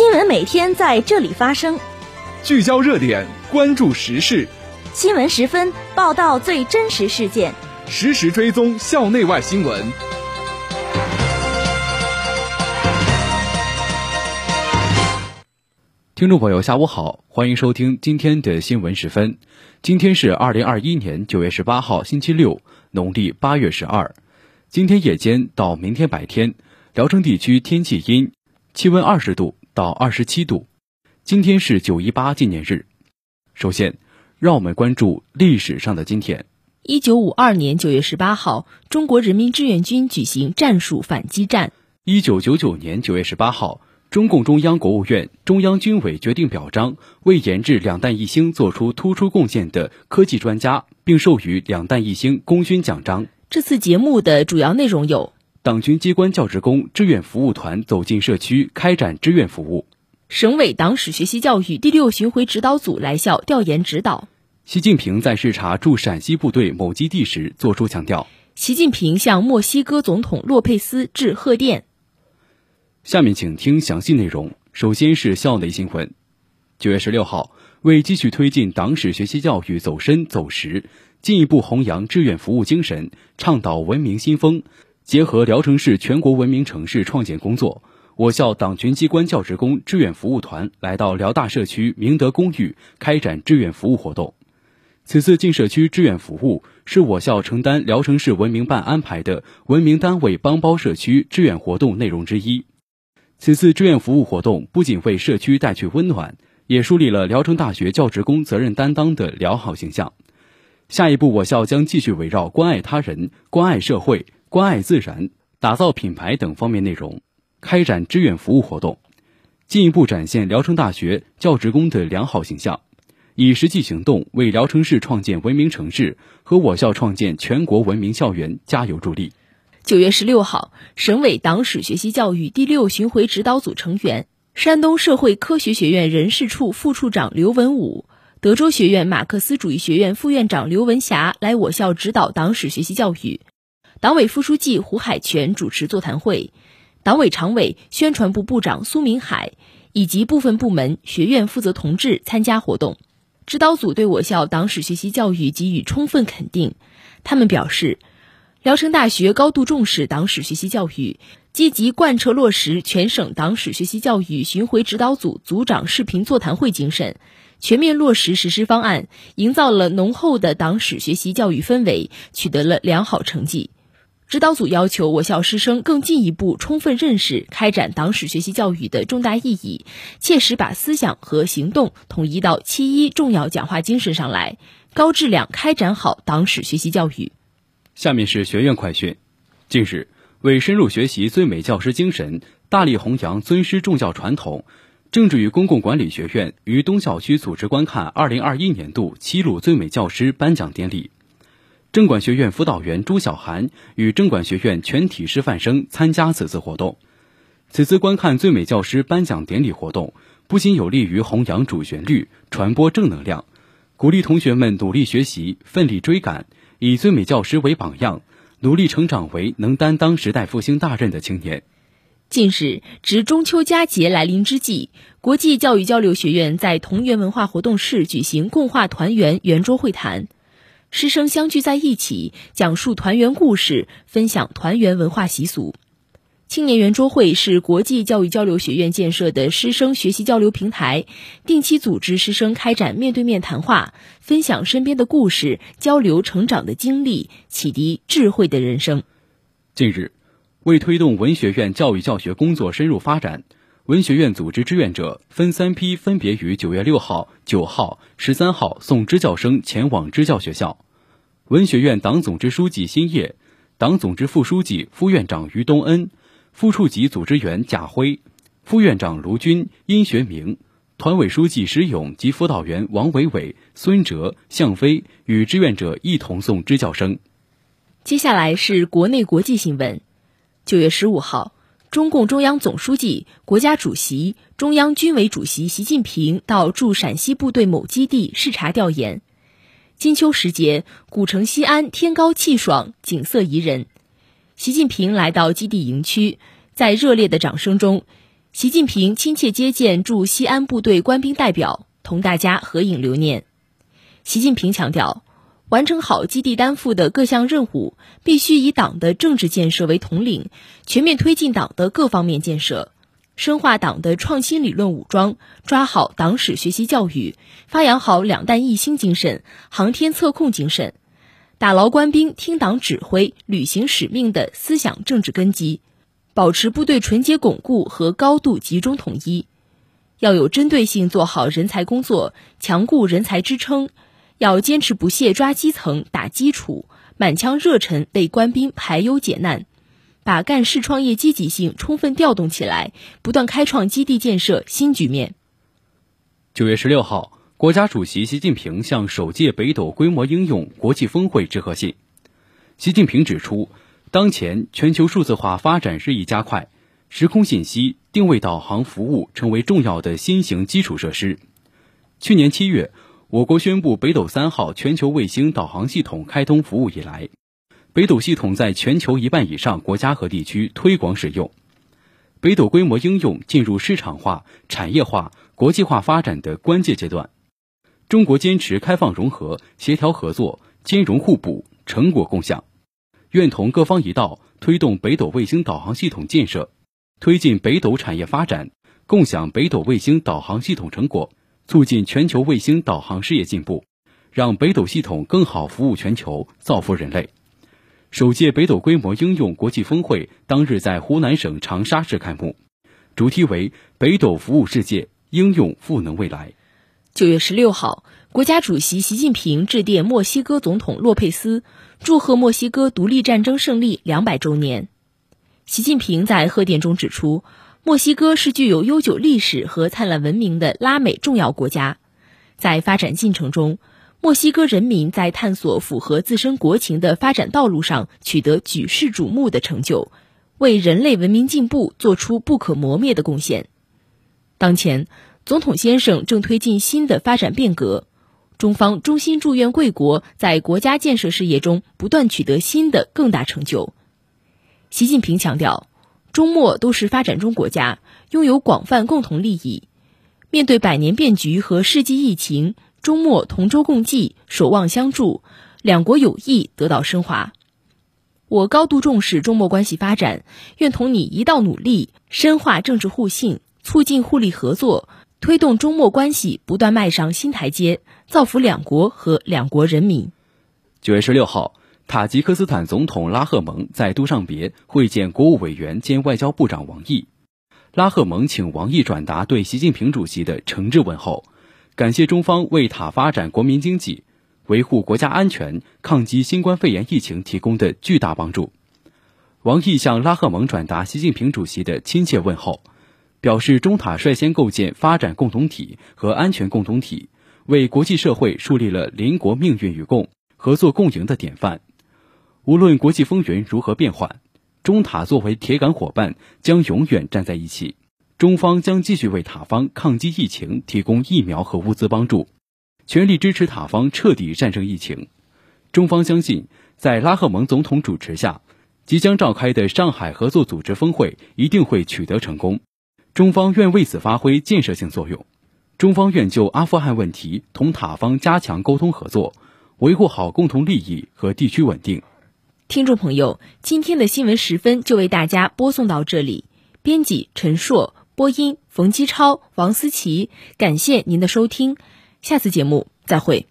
新闻每天在这里发生，聚焦热点，关注时事。新闻十分报道最真实事件，实时追踪校内外新闻。听众朋友，下午好，欢迎收听今天的新闻十分。今天是二零二一年九月十八号，星期六，农历八月十二。今天夜间到明天白天，聊城地区天气阴，气温二十度到二十七度。今天是九一八纪念日。首先，让我们关注历史上的今天。一九五二年九月十八号，中国人民志愿军举行战术反击战。一九九九年九月十八号。中共中央、国务院、中央军委决定表彰为研制两弹一星作出突出贡献的科技专家，并授予两弹一星功勋奖章。这次节目的主要内容有：党军机关教职工志愿服务团走进社区开展志愿服务；省委党史学习教育第六巡回指导组来校调研指导；习近平在视察驻陕西部队某基地时作出强调；习近平向墨西哥总统洛佩斯致贺电。下面请听详细内容。首先是校内新闻。九月十六号，为继续推进党史学习教育走深走实，进一步弘扬志愿服务精神，倡导文明新风，结合聊城市全国文明城市创建工作，我校党群机关教职工志愿服务团来到辽大社区明德公寓开展志愿服务活动。此次进社区志愿服务是我校承担聊城市文明办安排的文明单位帮包社区志愿活动内容之一。此次志愿服务活动不仅为社区带去温暖，也树立了聊城大学教职工责任担当的良好形象。下一步，我校将继续围绕关爱他人、关爱社会、关爱自然、打造品牌等方面内容，开展志愿服务活动，进一步展现聊城大学教职工的良好形象，以实际行动为聊城市创建文明城市和我校创建全国文明校园加油助力。九月十六号，省委党史学习教育第六巡回指导组成员、山东社会科学学院人事处副处长刘文武、德州学院马克思主义学院副院长刘文霞来我校指导党史学习教育。党委副书记胡海泉主持座谈会，党委常委、宣传部部长苏明海以及部分部门、学院负责同志参加活动。指导组对我校党史学习教育给予充分肯定，他们表示。聊城大学高度重视党史学习教育，积极贯彻落实全省党史学习教育巡回指导组组长视频座谈会精神，全面落实实施方案，营造了浓厚的党史学习教育氛围，取得了良好成绩。指导组要求我校师生更进一步充分认识开展党史学习教育的重大意义，切实把思想和行动统一到七一重要讲话精神上来，高质量开展好党史学习教育。下面是学院快讯。近日，为深入学习最美教师精神，大力弘扬尊师重教传统，政治与公共管理学院于东校区组织观看2021年度齐鲁最美教师颁奖典礼。政管学院辅导员朱晓涵与政管学院全体师范生参加此次活动。此次观看最美教师颁奖典礼活动，不仅有利于弘扬主旋律、传播正能量，鼓励同学们努力学习、奋力追赶。以最美教师为榜样，努力成长为能担当时代复兴大任的青年。近日，值中秋佳节来临之际，国际教育交流学院在同源文化活动室举行共话团圆圆桌会谈，师生相聚在一起，讲述团圆故事，分享团圆文化习俗。青年圆桌会是国际教育交流学院建设的师生学习交流平台，定期组织师生开展面对面谈话，分享身边的故事，交流成长的经历，启迪智慧的人生。近日，为推动文学院教育教学工作深入发展，文学院组织志愿者分三批，分别于九月六号、九号、十三号送支教生前往支教学校。文学院党总支书记辛业，党总支副书记、副院长于东恩。副处级组织员贾辉，副院长卢军、殷学明，团委书记石勇及辅导员王伟伟、孙哲、向飞与志愿者一同送支教生。接下来是国内国际新闻。九月十五号，中共中央总书记、国家主席、中央军委主席习近平到驻陕西部队某基地视察调研。金秋时节，古城西安天高气爽，景色宜人。习近平来到基地营区，在热烈的掌声中，习近平亲切接见驻西安部队官兵代表，同大家合影留念。习近平强调，完成好基地担负的各项任务，必须以党的政治建设为统领，全面推进党的各方面建设。深化党的创新理论武装，抓好党史学习教育，发扬好两弹一星精神、航天测控精神，打牢官兵听党指挥、履行使命的思想政治根基，保持部队纯洁巩固和高度集中统一。要有针对性做好人才工作，强固人才支撑。要坚持不懈抓基层、打基础，满腔热忱为官兵排忧解难。把干事创业积极性充分调动起来，不断开创基地建设新局面。九月十六号，国家主席习近平向首届北斗规模应用国际峰会致贺信。习近平指出，当前全球数字化发展日益加快，时空信息、定位导航服务成为重要的新型基础设施。去年七月，我国宣布北斗三号全球卫星导航系统开通服务以来。北斗系统在全球一半以上国家和地区推广使用，北斗规模应用进入市场化、产业化、国际化发展的关键阶段。中国坚持开放融合、协调合作、兼容互补、成果共享，愿同各方一道推动北斗卫星导航系统建设，推进北斗产业发展，共享北斗卫星导航系统成果，促进全球卫星导航事业进步，让北斗系统更好服务全球，造福人类。首届北斗规模应用国际峰会当日在湖南省长沙市开幕，主题为“北斗服务世界，应用赋能未来”。九月十六号，国家主席习近平致电墨西哥总统洛佩斯，祝贺墨西哥独立战争胜利两百周年。习近平在贺电中指出，墨西哥是具有悠久历史和灿烂文明的拉美重要国家，在发展进程中。墨西哥人民在探索符合自身国情的发展道路上取得举世瞩目的成就，为人类文明进步做出不可磨灭的贡献。当前，总统先生正推进新的发展变革，中方衷心祝愿贵国在国家建设事业中不断取得新的更大成就。习近平强调，中墨都是发展中国家，拥有广泛共同利益，面对百年变局和世纪疫情。中墨同舟共济，守望相助，两国友谊得到升华。我高度重视中墨关系发展，愿同你一道努力，深化政治互信，促进互利合作，推动中墨关系不断迈上新台阶，造福两国和两国人民。九月十六号，塔吉克斯坦总统拉赫蒙在都尚别会见国务委员兼外交部长王毅，拉赫蒙请王毅转达对习近平主席的诚挚问候。感谢中方为塔发展国民经济、维护国家安全、抗击新冠肺炎疫情提供的巨大帮助。王毅向拉赫蒙转达习近平主席的亲切问候，表示中塔率先构建发展共同体和安全共同体，为国际社会树立了邻国命运与共、合作共赢的典范。无论国际风云如何变幻，中塔作为铁杆伙伴，将永远站在一起。中方将继续为塔方抗击疫情提供疫苗和物资帮助，全力支持塔方彻底战胜疫情。中方相信，在拉赫蒙总统主持下，即将召开的上海合作组织峰会一定会取得成功。中方愿为此发挥建设性作用。中方愿就阿富汗问题同塔方加强沟通合作，维护好共同利益和地区稳定。听众朋友，今天的新闻十分就为大家播送到这里。编辑陈硕。播音：冯基超、王思琪，感谢您的收听，下次节目再会。